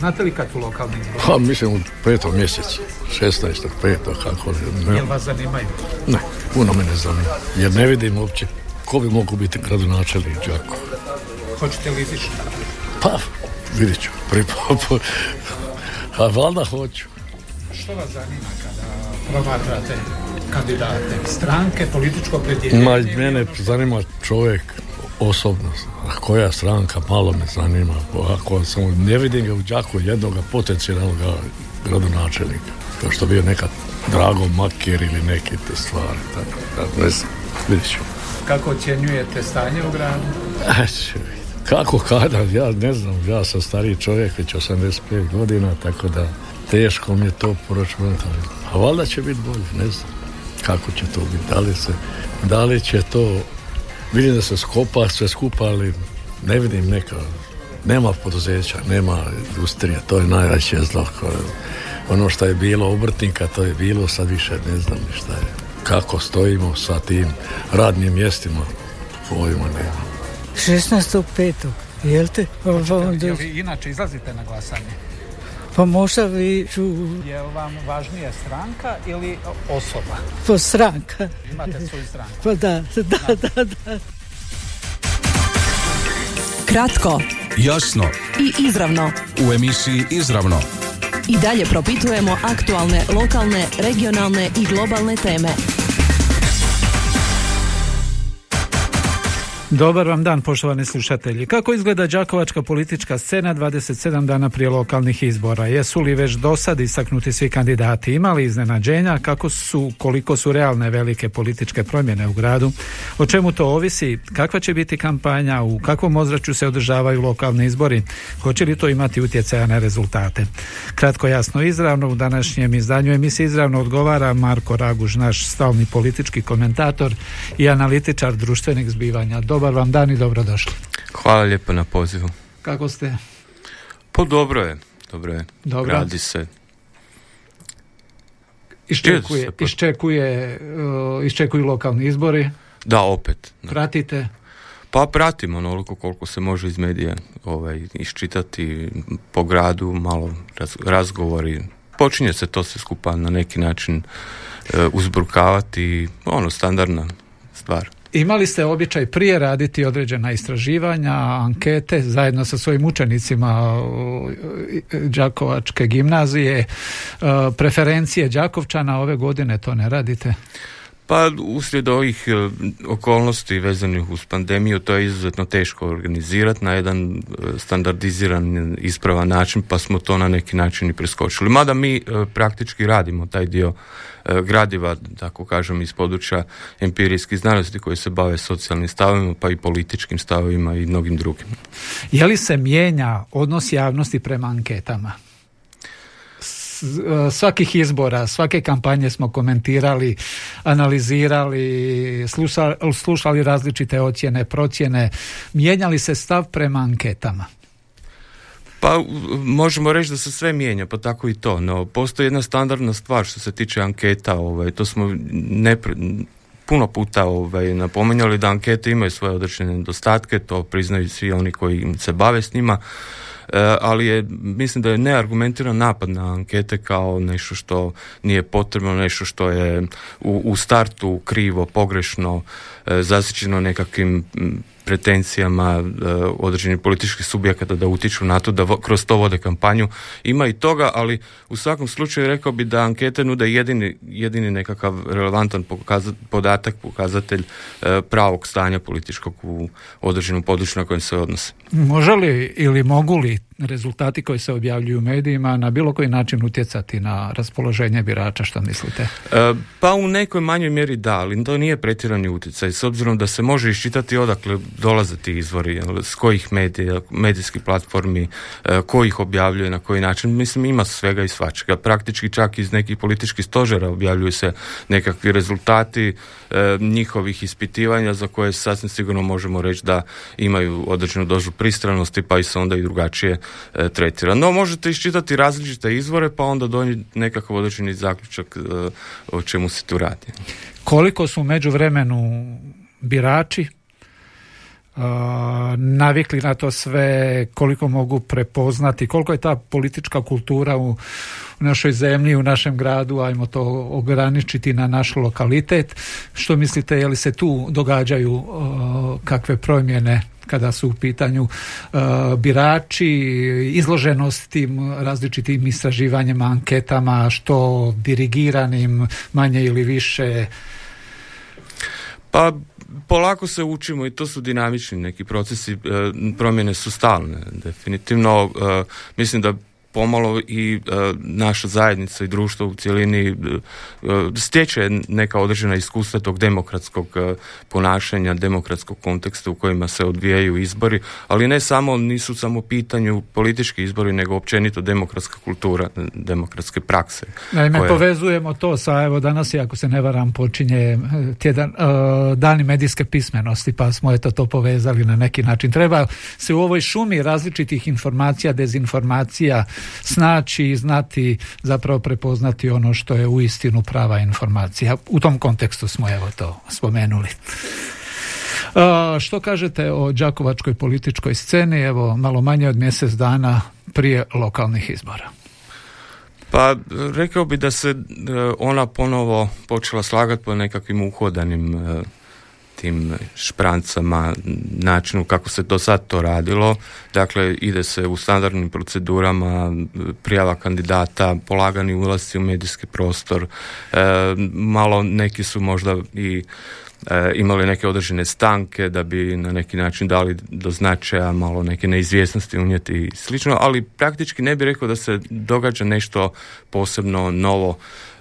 Znate li kad su lokalni izbori? Pa mislim u petom mjesecu, 16. petog, kako ne, Jel vas zanimaju? ne, puno me ne zanima, jer ne vidim uopće ko bi mogu biti gradonačelnik Đako. Hoćete li izići? Pa, vidjet ću, pripo, a valjda hoću. Što vas zanima kada promatrate kandidate? Stranke, političko opredjeljenje? Ma, mene zanima čovjek osobno, a koja stranka, malo me zanima, ako samo ne vidim ga u Đaku jednog potencijalnog gradonačelnika, kao što bio nekad Drago Makir ili neke te stvari, tako, ne znam, vidjet ću. Kako ocjenjujete stanje u gradu? Kako kada, ja ne znam, ja sam stariji čovjek, već 85 godina, tako da teško mi je to poračunati. A valjda će biti bolje, ne znam kako će to biti, da li, se, da li će to, vidim da se skopa sve skupa, ali ne vidim neka, nema poduzeća, nema industrije, to je najveće zlo. koje- Ono što je bilo obrtnika, to je bilo, sad više ne znam ni šta je. Kako stojimo sa tim radnim mjestima, pojma nema. 16.5. Jel te? Onda- Jel vi inače izlazite na glasanje? Pa možda vi ću Je li vam važnija stranka ili osoba? po stranka. Imate svoju stranku. Pa da, da, da, da. Kratko Jasno i izravno. u emisiji Izravno. I dalje propitujemo aktualne, lokalne, regionalne i globalne teme. Dobar vam dan, poštovani slušatelji. Kako izgleda đakovačka politička scena 27 dana prije lokalnih izbora? Jesu li već do sad istaknuti svi kandidati? Imali iznenađenja? Kako su, koliko su realne velike političke promjene u gradu? O čemu to ovisi? Kakva će biti kampanja? U kakvom ozračju se održavaju lokalni izbori? Hoće li to imati utjecaja na rezultate? Kratko, jasno, izravno u današnjem izdanju emisije izravno odgovara Marko Raguž, naš stalni politički komentator i analitičar društvenih zbivanja. Dobar vam dan i dobrodošli. Hvala lijepo na pozivu. Kako ste? Pa dobro je, dobro je. Dobro. Radi se. Iščekuje, se, pa- iščekuje, uh, iščekuju lokalni izbori, Da, opet. Da. pratite. Pa pratimo onoliko koliko se može iz medija ovaj, iščitati po gradu, malo raz- razgovori. Počinje se to sve skupa na neki način e, uzburkavati, ono, standardna stvar. Imali ste običaj prije raditi određena istraživanja, ankete zajedno sa svojim učenicima Đakovačke gimnazije, preferencije Đakovčana ove godine to ne radite. Pa uslijed ovih e, okolnosti vezanih uz pandemiju to je izuzetno teško organizirati na jedan e, standardiziran, ispravan način pa smo to na neki način i preskočili. Mada mi e, praktički radimo taj dio gradiva, tako kažem, iz područja empirijskih znanosti koji se bave socijalnim stavovima pa i političkim stavovima i mnogim drugim. Je li se mijenja odnos javnosti prema anketama? Svakih izbora, svake kampanje smo komentirali, analizirali, sluša- slušali različite ocjene, procjene. Mijenjali se stav prema anketama? Pa možemo reći da se sve mijenja, pa tako i to, no postoji jedna standardna stvar što se tiče anketa, ovaj, to smo nepre- puno puta ovaj, napominjali da ankete imaju svoje određene nedostatke, to priznaju svi oni koji se bave s njima, ali je, mislim da je neargumentiran napad na ankete kao nešto što nije potrebno, nešto što je u, u startu krivo, pogrešno, e, zasićeno nekakvim pretencijama e, određenih političkih subjekata da utiču na to da kroz to vode kampanju. Ima i toga, ali u svakom slučaju rekao bi da ankete nude jedini, jedini nekakav relevantan pokaza- podatak, pokazatelj e, pravog stanja političkog u određenom području na kojem se odnose. Može li ili mogu li rezultati koji se objavljuju u medijima na bilo koji način utjecati na raspoloženje birača, što mislite? E, Pa u nekoj manjoj mjeri da, ali to nije pretjerani utjecaj. S obzirom da se može iščitati odakle dolaze ti izvori, s kojih medija, medijskih platformi, e, ko ih objavljuje, na koji način, mislim ima svega i svačega. Praktički čak iz nekih političkih stožera objavljuju se nekakvi rezultati e, njihovih ispitivanja za koje sasvim sigurno možemo reći da imaju određenu dožu pristranosti pa i se onda i drugačije e, tretira. No možete iščitati različite izvore pa onda donijeti nekakav određeni zaključak o čemu se tu radi. Koliko su među vremenu birači navikli na to sve, koliko mogu prepoznati, koliko je ta politička kultura u našoj zemlji, u našem gradu, ajmo to ograničiti na naš lokalitet. Što mislite, je li se tu događaju kakve promjene kada su u pitanju birači, izloženost tim različitim istraživanjima, anketama, što dirigiranim, manje ili više? Pa polako se učimo i to su dinamični neki procesi, e, promjene su stalne. Definitivno e, mislim da pomalo i e, naša zajednica i društvo u cjelini e, stječe neka određena iskustva tog demokratskog e, ponašanja, demokratskog konteksta u kojima se odvijaju izbori, ali ne samo, nisu samo pitanju politički izbori, nego općenito demokratska kultura, demokratske prakse. Naime, koje... povezujemo to sa, evo danas je, ako se ne varam, počinje tjedan, dani medijske pismenosti, pa smo eto to povezali na neki način. Treba se u ovoj šumi različitih informacija, dezinformacija, snaći i znati zapravo prepoznati ono što je uistinu prava informacija. U tom kontekstu smo evo to spomenuli. što kažete o đakovačkoj političkoj sceni, evo malo manje od mjesec dana prije lokalnih izbora? Pa rekao bi da se e, ona ponovo počela slagati po nekakvim uhodanim e, tim šprancama, načinu kako se do sad to radilo. Dakle, ide se u standardnim procedurama, prijava kandidata, polagani ulasci u medijski prostor. E, malo neki su možda i imali neke određene stanke da bi na neki način dali do značaja malo neke neizvjesnosti unijeti i slično, ali praktički ne bih rekao da se događa nešto posebno novo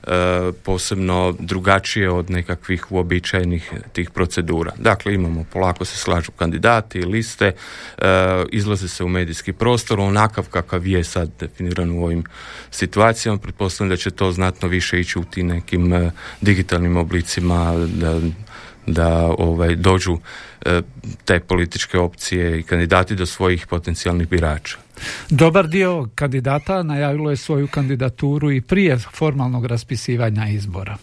E, posebno drugačije od nekakvih uobičajenih tih procedura. Dakle, imamo, polako se slažu kandidati, liste, e, izlaze se u medijski prostor, onakav kakav je sad definiran u ovim situacijama, pretpostavljam da će to znatno više ići u tim nekim e, digitalnim oblicima, da, da ovaj, dođu te političke opcije i kandidati do svojih potencijalnih birača. Dobar dio kandidata najavilo je svoju kandidaturu i prije formalnog raspisivanja izbora.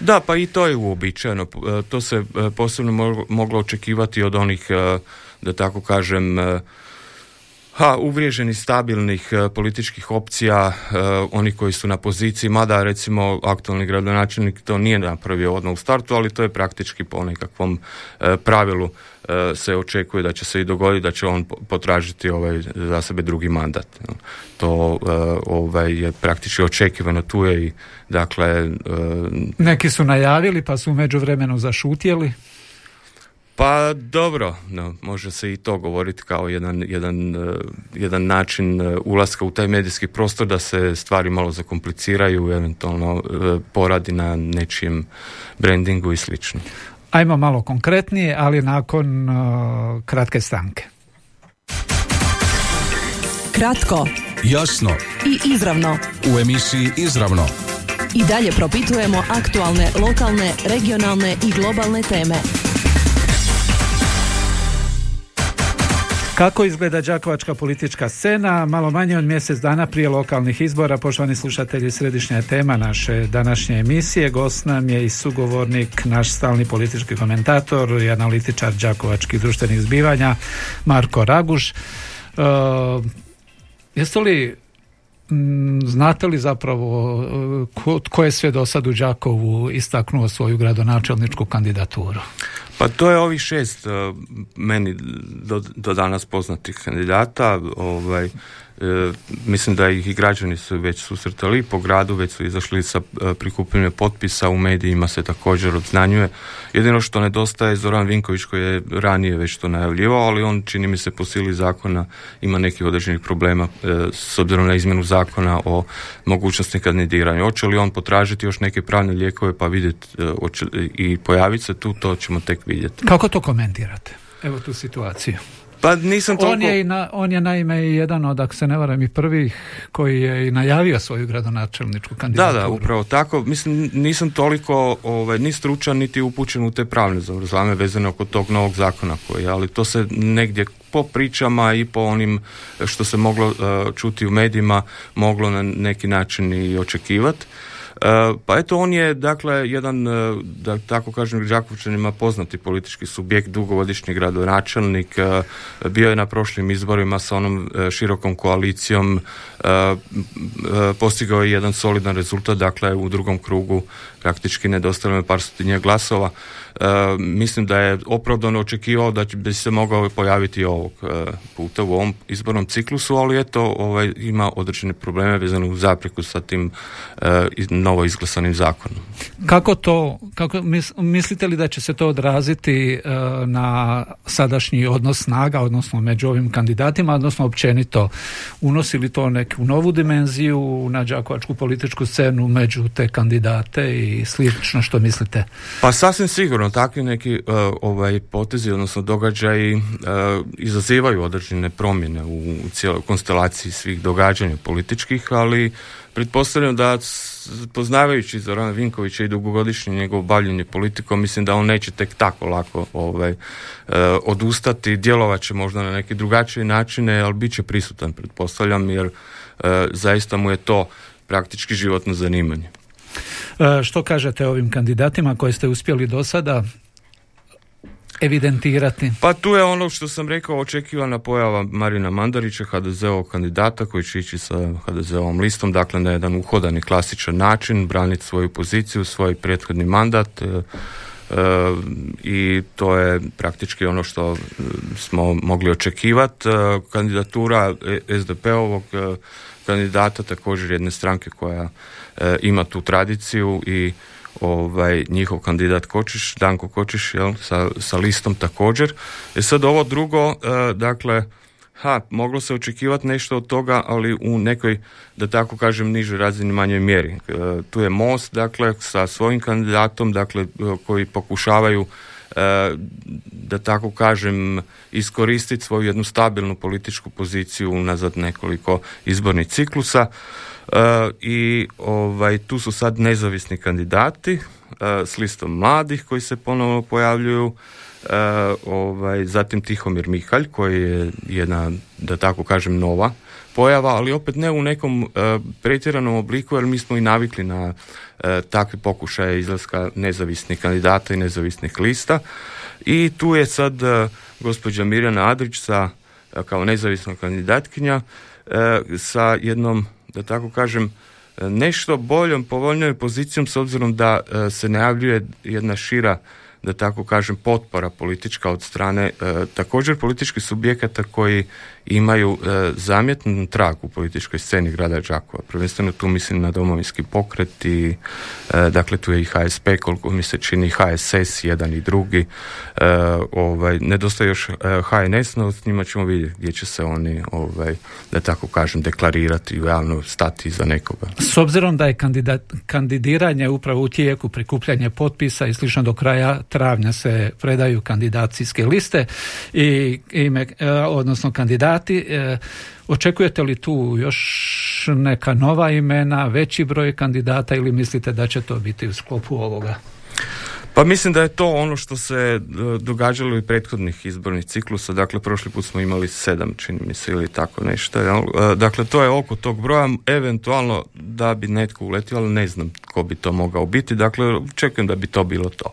Da, pa i to je uobičajeno. E, to se e, posebno moglo očekivati od onih, e, da tako kažem, ha, uvriježenih stabilnih političkih opcija, oni koji su na poziciji, mada recimo aktualni gradonačelnik to nije napravio odmah u startu, ali to je praktički po nekakvom pravilu E, se očekuje da će se i dogoditi da će on potražiti ovaj za sebe drugi mandat. To e, ovaj je praktički očekivano tu je i dakle e, neki su najavili pa su u međuvremenu zašutjeli. Pa dobro, no, može se i to govoriti kao jedan, jedan, jedan način ulaska u taj medijski prostor da se stvari malo zakompliciraju, eventualno poradi na nečijem brandingu i slično. Ajmo malo konkretnije, ali nakon uh, kratke stanke. Kratko, jasno i izravno. U emisiji Izravno. I dalje propitujemo aktualne, lokalne, regionalne i globalne teme. Kako izgleda đakovačka politička scena? Malo manje od mjesec dana prije lokalnih izbora, poštovani slušatelji, središnja tema naše današnje emisije. Gost nam je i sugovornik, naš stalni politički komentator i analitičar đakovačkih društvenih zbivanja, Marko Raguš. Uh, jeste li Znate li zapravo ko, ko je sve do sad u Đakovu istaknuo svoju gradonačelničku kandidaturu? Pa to je ovih šest uh, meni do, do danas poznatih kandidata. Ovaj, E, mislim da ih i građani su već susretali po gradu, već su izašli sa e, prikupljenjem potpisa, u medijima se također obznanjuje. Jedino što nedostaje Zoran Vinković koji je ranije već to najavljivao, ali on čini mi se po sili zakona ima nekih određenih problema e, s obzirom na izmjenu zakona o mogućnosti kandidiranja. Hoće li on potražiti još neke pravne lijekove pa vidjeti i pojaviti se tu, to ćemo tek vidjeti. Kako to komentirate? evo tu situaciju? Pa nisam toliko... On je, i na, on je naime i jedan od, ako se ne varam, i prvih koji je i najavio svoju gradonačelničku kandidaturu. Da, da, upravo tako. Mislim, nisam toliko ovaj, ni stručan, niti upućen u te pravne zavrzlame vezane oko tog novog zakona koji, ali to se negdje po pričama i po onim što se moglo uh, čuti u medijima moglo na neki način i očekivati. E, pa eto, on je, dakle, jedan, e, da tako kažem, Đakovčanima poznati politički subjekt, dugovodišnji gradonačelnik, e, bio je na prošlim izborima sa onom širokom koalicijom, postigao je jedan solidan rezultat, dakle, u drugom krugu praktički nedostajalo par stotinja glasova. E, mislim da je opravdano očekivao da će se mogao pojaviti ovog e, puta u ovom izbornom ciklusu, ali eto ovaj, ima određene probleme vezane u zapreku sa tim novo izglasanim zakonom. Kako to, kako mislite li da će se to odraziti na sadašnji odnos snaga, odnosno među ovim kandidatima, odnosno općenito unosi li to neku novu dimenziju na đakovačku političku scenu među te kandidate i slično što mislite? Pa sasvim sigurno takvi neki uh, ovaj potezi odnosno događaji uh, izazivaju određene promjene u, u cijeloj konstelaciji svih događanja političkih, ali pretpostavljam da poznavajući Zorana Vinkovića i dugogodišnje njegovo bavljenje politikom, mislim da on neće tek tako lako ovaj, uh, odustati, djelovat će možda na neke drugačije načine, ali bit će prisutan, pretpostavljam, jer zaista mu je to praktički životno zanimanje. E, što kažete ovim kandidatima koje ste uspjeli do sada evidentirati? Pa tu je ono što sam rekao, očekivana pojava Marina Mandarića, HDZ-ovog kandidata koji će ići sa HDZ-ovom listom, dakle na jedan uhodan i klasičan način, braniti svoju poziciju, svoj prethodni mandat e, e, i to je praktički ono što smo mogli očekivati. kandidatura SDP-ovog kandidata, također jedne stranke koja E, ima tu tradiciju i ovaj njihov kandidat Kočiš, Danko Kočiš, jel, sa, sa listom također. E sad ovo drugo, e, dakle, ha, moglo se očekivati nešto od toga, ali u nekoj, da tako kažem, nižoj razini manjoj mjeri. E, tu je Most, dakle, sa svojim kandidatom, dakle, koji pokušavaju da tako kažem iskoristiti svoju jednu stabilnu političku poziciju unazad nekoliko izbornih ciklusa. E, i ovaj, tu su sad nezavisni kandidati e, s listom mladih koji se ponovno pojavljuju e, ovaj, zatim Tihomir Mihalj koji je jedna, da tako kažem, nova pojava, ali opet ne u nekom pretjeranom obliku jer mi smo i navikli na takve pokušaje izlaska nezavisnih kandidata i nezavisnih lista. I tu je sad gospođa Mirjana Adrić sa, kao nezavisna kandidatkinja sa jednom da tako kažem, nešto boljom, povoljnijom pozicijom s obzirom da e, se najavljuje jedna šira da tako kažem potpora politička od strane e, također političkih subjekata koji imaju e, zamjetan trag u političkoj sceni grada Đakova. Prvenstveno tu mislim na domovinski pokret i e, dakle tu je i HSP koliko mi se čini HSS jedan i drugi. E, ovaj, nedostaje još HNS, no s njima ćemo vidjeti gdje će se oni ovaj, da tako kažem deklarirati i javno stati iza nekoga. S obzirom da je kandidat, kandidiranje upravo u tijeku prikupljanje potpisa i slično do kraja travnja se predaju kandidacijske liste i ime, odnosno kandidati E, očekujete li tu još neka nova imena, veći broj kandidata ili mislite da će to biti u sklopu ovoga? Pa mislim da je to ono što se e, događalo i prethodnih izbornih ciklusa, dakle prošli put smo imali sedam, čini mi se, ili tako nešto. E, dakle, to je oko tog broja, eventualno da bi netko uletio, ali ne znam ko bi to mogao biti, dakle, očekujem da bi to bilo to.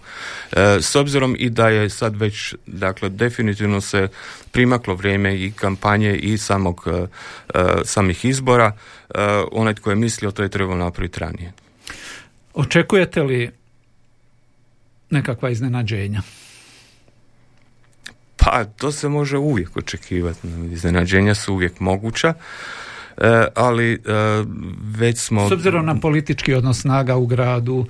E, s obzirom i da je sad već, dakle, definitivno se primaklo vrijeme i kampanje i samog, samih izbora, onaj tko je mislio to je trebalo napraviti ranije. Očekujete li nekakva iznenađenja? Pa to se može uvijek očekivati. Iznenađenja su uvijek moguća. E, ali e, već smo... S obzirom na politički odnos snaga u gradu,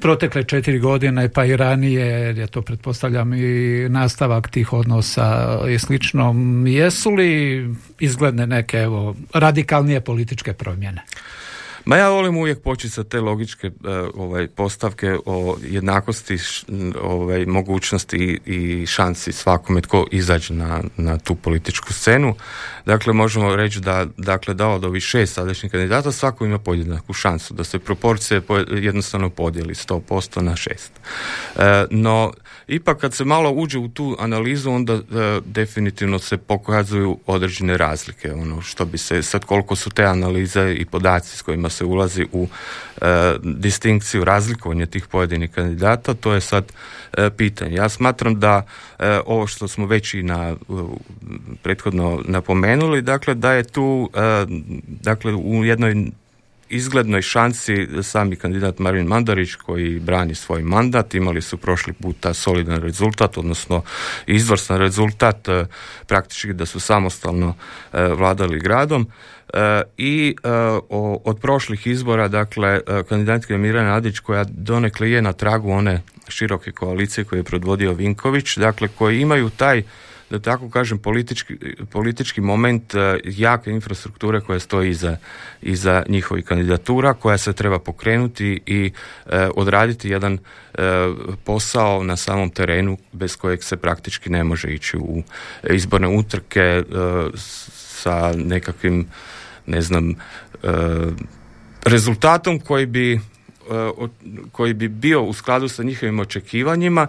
protekle četiri godine pa i ranije, jer je to pretpostavljam i nastavak tih odnosa i slično, jesu li izgledne neke evo, radikalnije političke promjene? Ma ja volim uvijek početi sa te logičke ovaj, postavke o jednakosti, ovaj, mogućnosti i šansi svakome tko izađe na, na tu političku scenu. Dakle, možemo reći da, dakle, da od ovih šest sadašnjih kandidata svako ima podjednaku šansu, da se proporcije jednostavno podijeli 100% na šest. E, no, ipak kad se malo uđe u tu analizu, onda e, definitivno se pokazuju određene razlike. Ono što bi se, sad koliko su te analize i podaci s kojima se ulazi u e, distinkciju razlikovanja tih pojedinih kandidata, to je sad e, pitanje. Ja smatram da ovo što smo već i na prethodno napomenuli, dakle da je tu dakle u jednoj izglednoj šansi sami kandidat Marin Mandarić koji brani svoj mandat, imali su prošli puta solidan rezultat, odnosno izvrstan rezultat, e, praktički da su samostalno e, vladali gradom. E, i od prošlih izbora, dakle, kandidatkinja Mirjana Adić koja donekle je na tragu one široke koalicije koje je predvodio Vinković, dakle, koji imaju taj da tako kažem, politički, politički moment e, jake infrastrukture koja stoji iza, iza njihovih kandidatura, koja se treba pokrenuti i e, odraditi jedan e, posao na samom terenu bez kojeg se praktički ne može ići u izborne utrke sa nekakvim, ne znam, rezultatom koji bi koji bi bio u skladu sa njihovim očekivanjima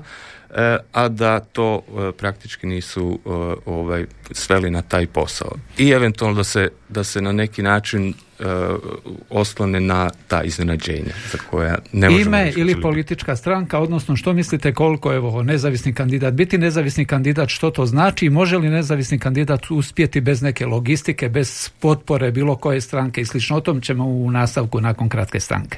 E, a da to e, praktički nisu e, ovaj, sveli na taj posao. I eventualno da se, da se na neki način oslone na ta iznenađenja za koja ne možemo Ime ili politička stranka, odnosno što mislite koliko evo nezavisni kandidat, biti nezavisni kandidat što to znači i može li nezavisni kandidat uspjeti bez neke logistike, bez potpore bilo koje stranke i slično, o tom ćemo u nastavku nakon kratke stanke.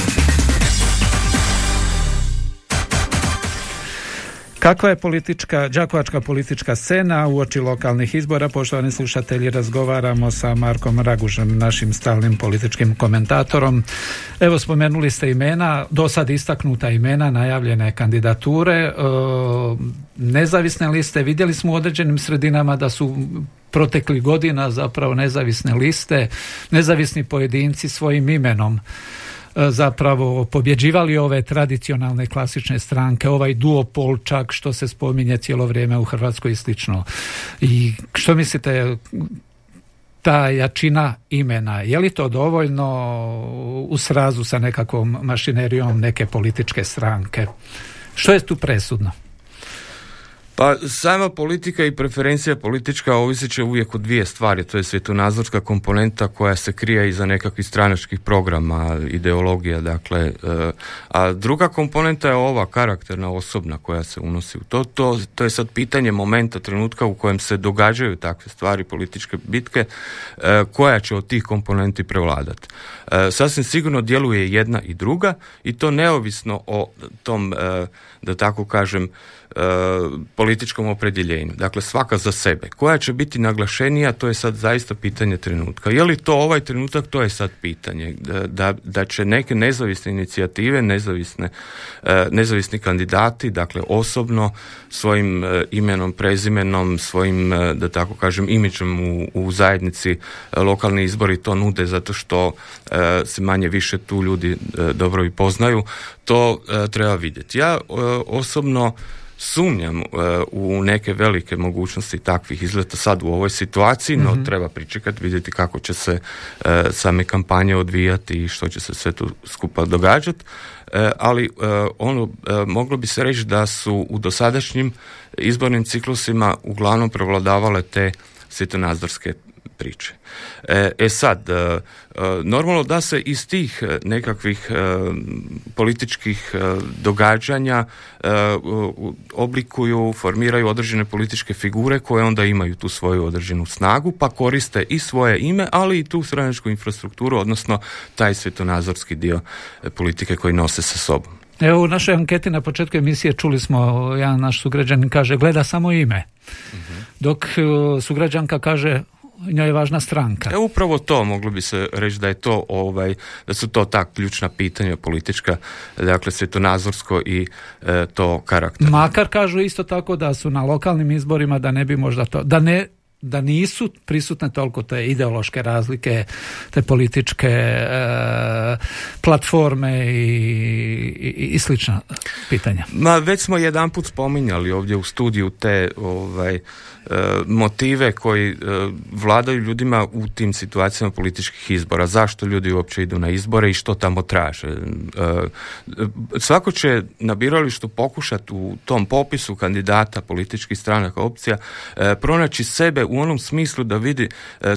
Kakva je politička, đakovačka politička scena u oči lokalnih izbora? Poštovani slušatelji, razgovaramo sa Markom Ragužem, našim stalnim političkim komentatorom. Evo, spomenuli ste imena, do sad istaknuta imena, najavljene kandidature, e, nezavisne liste. Vidjeli smo u određenim sredinama da su protekli godina zapravo nezavisne liste, nezavisni pojedinci svojim imenom zapravo pobjeđivali ove tradicionalne klasične stranke, ovaj duopol čak što se spominje cijelo vrijeme u Hrvatskoj i slično. I što mislite, ta jačina imena, je li to dovoljno u srazu sa nekakvom mašinerijom neke političke stranke? Što je tu presudno? Pa sama politika i preferencija politička ovisit će uvijek o dvije stvari, to je svjetonazorska komponenta koja se krije iza nekakvih stranačkih programa, ideologija, dakle, e, a druga komponenta je ova karakterna, osobna koja se unosi u to, to, to je sad pitanje momenta, trenutka u kojem se događaju takve stvari, političke bitke, e, koja će od tih komponenti prevladati. E, sasvim sigurno djeluje jedna i druga i to neovisno o tom, da tako kažem, političkom opredjeljenju. Dakle, svaka za sebe. Koja će biti naglašenija, to je sad zaista pitanje trenutka. Je li to ovaj trenutak, to je sad pitanje. Da, da će neke nezavisne inicijative, nezavisne, e, nezavisni kandidati, dakle osobno, svojim e, imenom, prezimenom, svojim, da tako kažem, imidžom u, u zajednici lokalni izbori to nude zato što se manje više tu ljudi dobro i poznaju, to treba vidjeti. Ja osobno sumnjam e, u neke velike mogućnosti takvih izleta sad u ovoj situaciji, no mhm. treba pričekati, vidjeti kako će se e, same kampanje odvijati i što će se sve tu skupa događati. E, ali ono, moglo bi se reći da su u dosadašnjim izbornim ciklusima uglavnom prevladavale te svjetonazorske priče. E, e sad, e, e, normalno da se iz tih nekakvih političkih događanja oblikuju, formiraju određene političke figure koje onda imaju tu svoju određenu snagu, pa koriste i svoje ime, ali i tu stranačku infrastrukturu, odnosno taj svjetonazorski dio politike koji nose sa sobom. Evo u našoj anketi na početku emisije čuli smo, jedan naš sugrađanin kaže gleda samo ime. Mhm. Dok sugrađanka kaže njoj je važna stranka. E, upravo to, moglo bi se reći da je to, ovaj, da su to ta ključna pitanja politička, dakle svjetonazorsko i e, to karakter. Makar kažu isto tako da su na lokalnim izborima da ne bi možda to, da ne da nisu prisutne toliko te ideološke razlike, te političke e, platforme i, i, i slična pitanja. Ma već smo jedanput spominjali ovdje u studiju te ovaj E, motive koji e, vladaju ljudima u tim situacijama političkih izbora. Zašto ljudi uopće idu na izbore i što tamo traže. E, svako će na biralištu pokušati u tom popisu kandidata političkih stranaka opcija pronaći sebe u onom smislu da vidi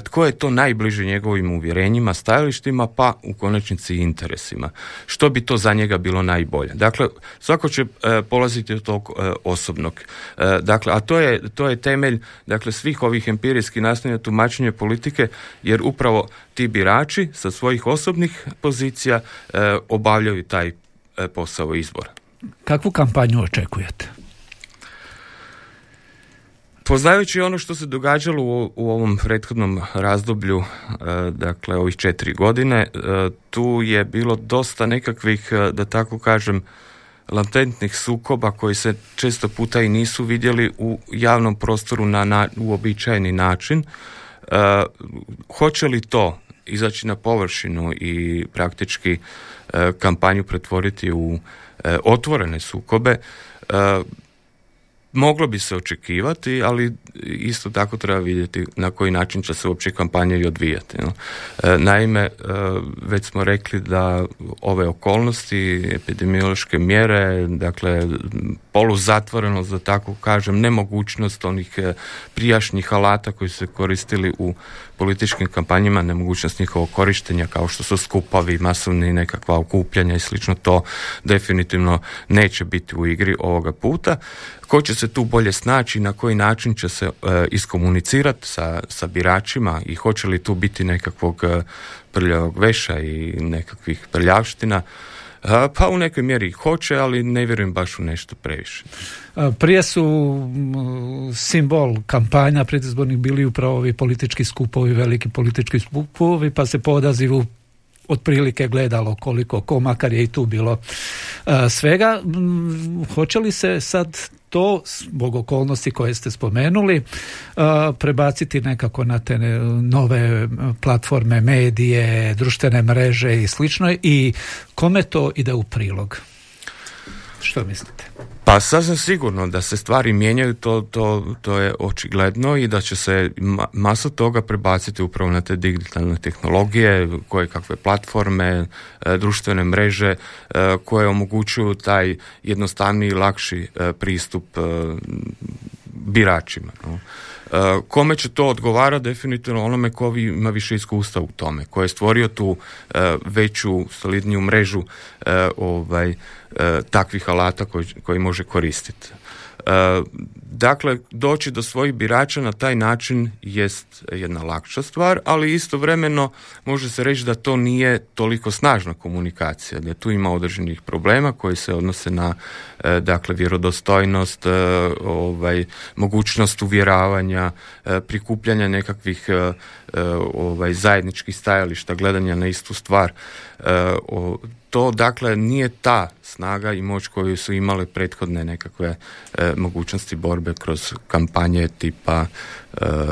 tko je to najbliže njegovim uvjerenjima, stajalištima pa u konačnici interesima. Što bi to za njega bilo najbolje. Dakle, svako će polaziti od tog osobnog. Dakle, a to je, to je temelj dakle svih ovih empirijskih nastojanja tumačenja politike jer upravo ti birači sa svojih osobnih pozicija e, obavljaju taj e, posao izbora. Kakvu kampanju očekujete? Poznajući ono što se događalo u, u ovom prethodnom razdoblju, e, dakle ovih četiri godine, tu je bilo dosta nekakvih, da tako kažem, latentnih sukoba koji se često puta i nisu vidjeli u javnom prostoru na, na uobičajeni način. E, hoće li to izaći na površinu i praktički e, kampanju pretvoriti u e, otvorene sukobe? Moglo bi se očekivati, ali isto tako treba vidjeti na koji način će se uopće kampanja i odvijati. E, naime, e, već smo rekli da ove okolnosti, epidemiološke mjere, dakle poluzatvorenost, da tako kažem, nemogućnost onih e, prijašnjih alata koji su se koristili u političkim kampanjima, nemogućnost njihovog korištenja kao što su skupovi, masovni nekakva okupljanja i slično, to definitivno neće biti u igri ovoga puta. Ko će se tu bolje snaći, na koji način će se e, iskomunicirati sa, sa biračima i hoće li tu biti nekakvog e, prljavog veša i nekakvih prljavština, pa u nekoj mjeri hoće, ali ne vjerujem baš u nešto previše. Prije su simbol kampanja predizbornih bili upravo ovi politički skupovi, veliki politički skupovi, pa se po odazivu otprilike gledalo koliko ko makar je i tu bilo svega. Hoće li se sad to zbog okolnosti koje ste spomenuli prebaciti nekako na te nove platforme, medije, društvene mreže i slično i kome to ide u prilog? Što mislite? Pa sasvim sigurno da se stvari mijenjaju, to, to, to je očigledno i da će se masa toga prebaciti upravo na te digitalne tehnologije, koje kakve platforme, e, društvene mreže e, koje omogućuju taj jednostavniji lakši e, pristup biračima. No. Kome će to odgovara definitivno onome ko ima više iskustva u tome, ko je stvorio tu veću, solidniju mrežu ovaj, takvih alata koji, koji može koristiti. Dakle, doći do svojih birača na taj način jest jedna lakša stvar, ali istovremeno može se reći da to nije toliko snažna komunikacija, da tu ima određenih problema koji se odnose na e, dakle vjerodostojnost, e, ovaj, mogućnost uvjeravanja, e, prikupljanja nekakvih ovaj, zajedničkih stajališta, gledanja na istu stvar. To dakle nije ta snaga i moć koju su imale prethodne nekakve mogućnosti borbe kroz kampanje tipa e,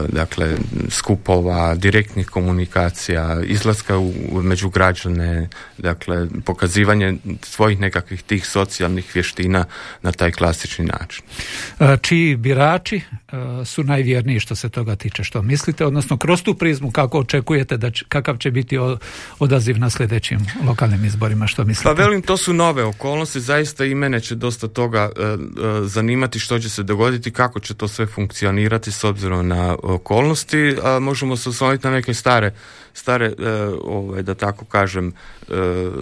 dakle skupova, direktnih komunikacija, izlaska u, među građane, dakle pokazivanje svojih nekakvih tih socijalnih vještina na taj klasični način. E, čiji birači e, su najvjerniji što se toga tiče? Što mislite? Odnosno kroz tu prizmu kako očekujete da će, kakav će biti odaziv na sljedećim lokalnim izborima? Što mislite? Pa velim, to su nove okolnosti, zaista i mene će dosta toga zanimati što će se dogoditi, kako će to sve funkcionirati s obzirom na okolnosti, a možemo se osloniti na neke stare, stare e, ovaj, da tako kažem, e,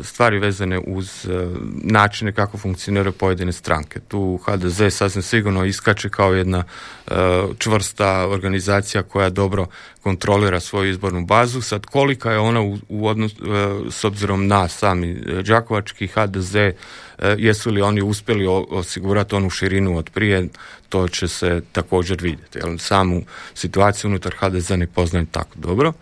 stvari vezane uz e, načine kako funkcioniraju pojedine stranke. Tu HDZ sasvim sigurno iskače kao jedna čvrsta organizacija koja dobro kontrolira svoju izbornu bazu. Sad kolika je ona u, u odnosu s obzirom na sami Đakovački HDZ, jesu li oni uspjeli osigurati onu širinu od prije, to će se također vidjeti. Jer samu situaciju unutar HDZ ne poznajem tako dobro.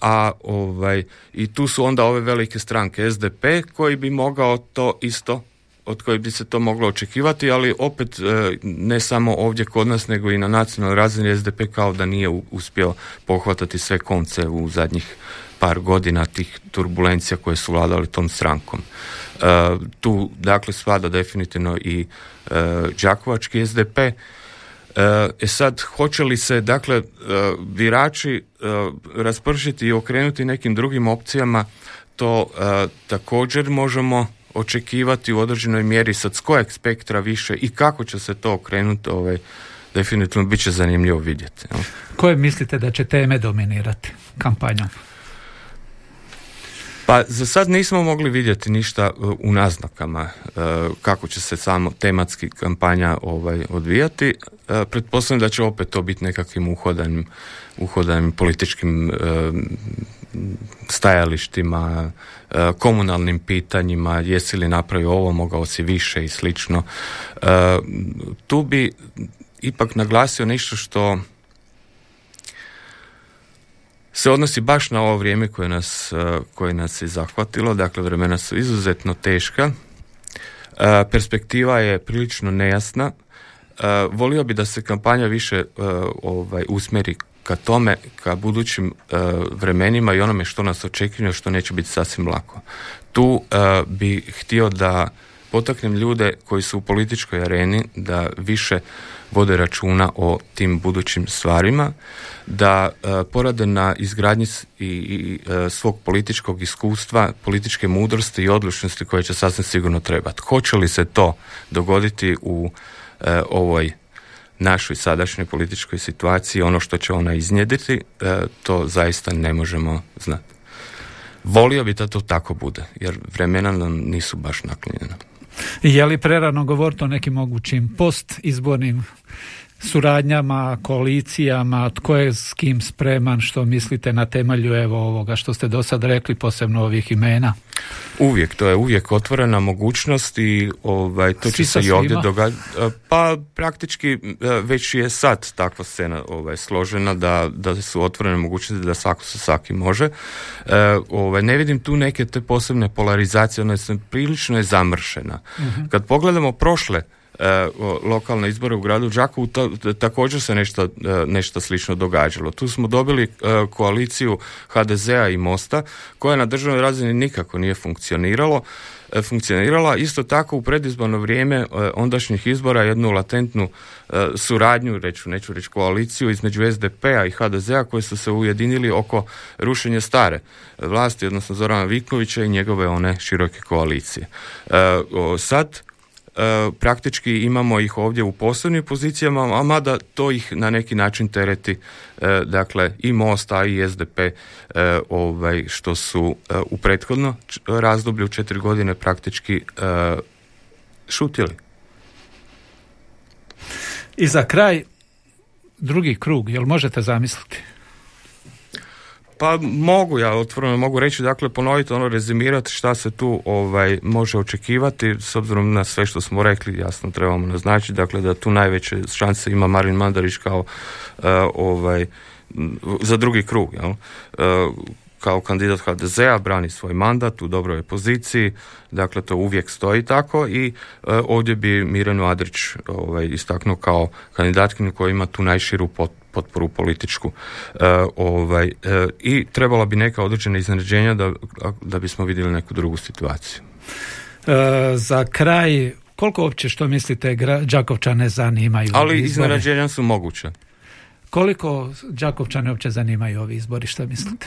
A ovaj, i tu su onda ove velike stranke SDP koji bi mogao to isto od kojih bi se to moglo očekivati, ali opet e, ne samo ovdje kod nas, nego i na nacionalnoj razini SDP kao da nije uspio pohvatati sve konce u zadnjih par godina tih turbulencija koje su vladali tom strankom. E, tu dakle spada definitivno i e, Đakovački SDP. E sad, hoće li se dakle birači raspršiti i okrenuti nekim drugim opcijama, to također možemo očekivati u određenoj mjeri sad s kojeg spektra više i kako će se to okrenuti, ovaj, definitivno bit će zanimljivo vidjeti. Koje mislite da će teme dominirati kampanjom? Pa za sad nismo mogli vidjeti ništa uh, u naznakama uh, kako će se samo tematski kampanja ovaj odvijati. Uh, pretpostavljam da će opet to biti nekakvim uhodanim, uhodanim političkim stajalištima, komunalnim pitanjima, jesi li napravio ovo, mogao si više i slično. Tu bi ipak naglasio nešto što se odnosi baš na ovo vrijeme koje nas, e, koje nas je zahvatilo. Dakle, vremena su izuzetno teška. E, perspektiva je prilično nejasna. E, volio bi da se kampanja više ovaj, usmjeri ka tome, ka budućim vremenima i onome što nas očekuje, što neće biti sasvim lako. Tu bi htio da potaknem ljude koji su u političkoj areni da više vode računa o tim budućim stvarima, da e, porade na izgradnji i, e, svog političkog iskustva, političke mudrosti i odlučnosti koje će sasvim sigurno trebati. Hoće li se to dogoditi u e, ovoj našoj sadašnjoj političkoj situaciji, ono što će ona iznjediti, to zaista ne možemo znati. Volio bi da to tako bude, jer vremena nam nisu baš naklonjena. Je li prerano govoriti o nekim mogućim post izbornim suradnjama, koalicijama, tko je s kim spreman, što mislite na temelju evo ovoga što ste do sad rekli, posebno ovih imena? Uvijek, to je uvijek otvorena mogućnost i ovaj, to će se i ovdje događati. Pa praktički e, već je sad takva scena ovaj, složena da, da su otvorene mogućnosti da svako sa svakim može. E, ovaj, ne vidim tu neke te posebne polarizacije, ona je prilično je zamršena. uh Kad pogledamo prošle E, lokalne izbore u gradu Đakovu također se nešto, e, nešto slično događalo. Tu smo dobili e, koaliciju HDZ-a i Mosta koja na državnoj razini nikako nije funkcioniralo funkcionirala. Isto tako u predizborno vrijeme ondašnjih izbora jednu latentnu suradnju, reću, neću reći koaliciju između SDP-a i HDZ-a koji su se ujedinili oko rušenja stare vlasti, odnosno Zorana Vikovića i njegove one široke koalicije. Sad E, praktički imamo ih ovdje u posebnim pozicijama, a mada to ih na neki način tereti e, dakle i Most, a i SDP e, ovaj, što su u prethodno razdoblju četiri godine praktički šutili. I za kraj drugi krug, jel možete zamisliti? Pa mogu ja otvoreno mogu reći, dakle ponoviti ono rezimirati šta se tu ovaj može očekivati s obzirom na sve što smo rekli, jasno trebamo naznačiti, dakle da tu najveće šanse ima Marin Mandarić kao uh, ovaj za drugi krug, jel? Uh, kao kandidat HDZ-a brani svoj mandat u dobroj poziciji, dakle to uvijek stoji tako i uh, ovdje bi Mirenu Adrić ovaj, istaknuo kao kandidatkinju koja ima tu najširu pot, potporu političku. E, ovaj, e, I trebala bi neka određena iznenađenja da, da bismo vidjeli neku drugu situaciju. E, za kraj, koliko uopće što mislite Đakovčane zanimaju? Ali iznenađenja su moguće. Koliko Đakovčane uopće zanimaju ovi izbori, što mislite?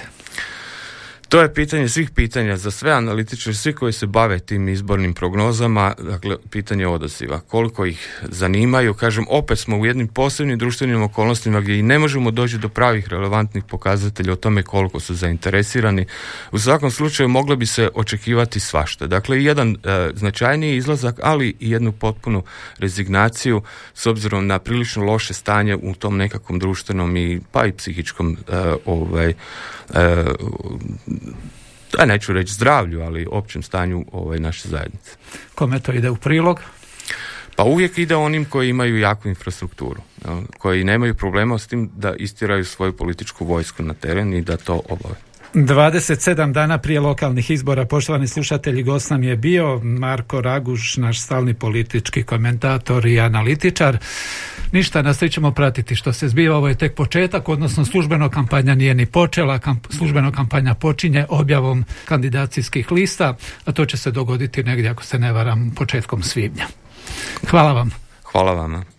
To je pitanje svih pitanja za sve analitičare, svi koji se bave tim izbornim prognozama, dakle pitanje odaziva. Koliko ih zanimaju, kažem, opet smo u jednim posebnim društvenim okolnostima gdje i ne možemo doći do pravih relevantnih pokazatelja o tome koliko su zainteresirani. U svakom slučaju moglo bi se očekivati svašta. Dakle, jedan e, značajniji izlazak, ali i jednu potpunu rezignaciju s obzirom na prilično loše stanje u tom nekakvom društvenom i pa i psihičkom e, ovaj, e, aj neću reći zdravlju, ali općem stanju ovaj, naše zajednice. Kome to ide u prilog? Pa uvijek ide onim koji imaju jaku infrastrukturu, koji nemaju problema s tim da istiraju svoju političku vojsku na teren i da to obave. 27 dana prije lokalnih izbora, poštovani slušatelji, gost nam je bio Marko Raguš, naš stalni politički komentator i analitičar. Ništa, nastavit ćemo pratiti što se zbiva, ovo je tek početak, odnosno službeno kampanja nije ni počela, kamp, službeno kampanja počinje objavom kandidacijskih lista, a to će se dogoditi negdje, ako se ne varam, početkom svibnja. Hvala vam. Hvala vama.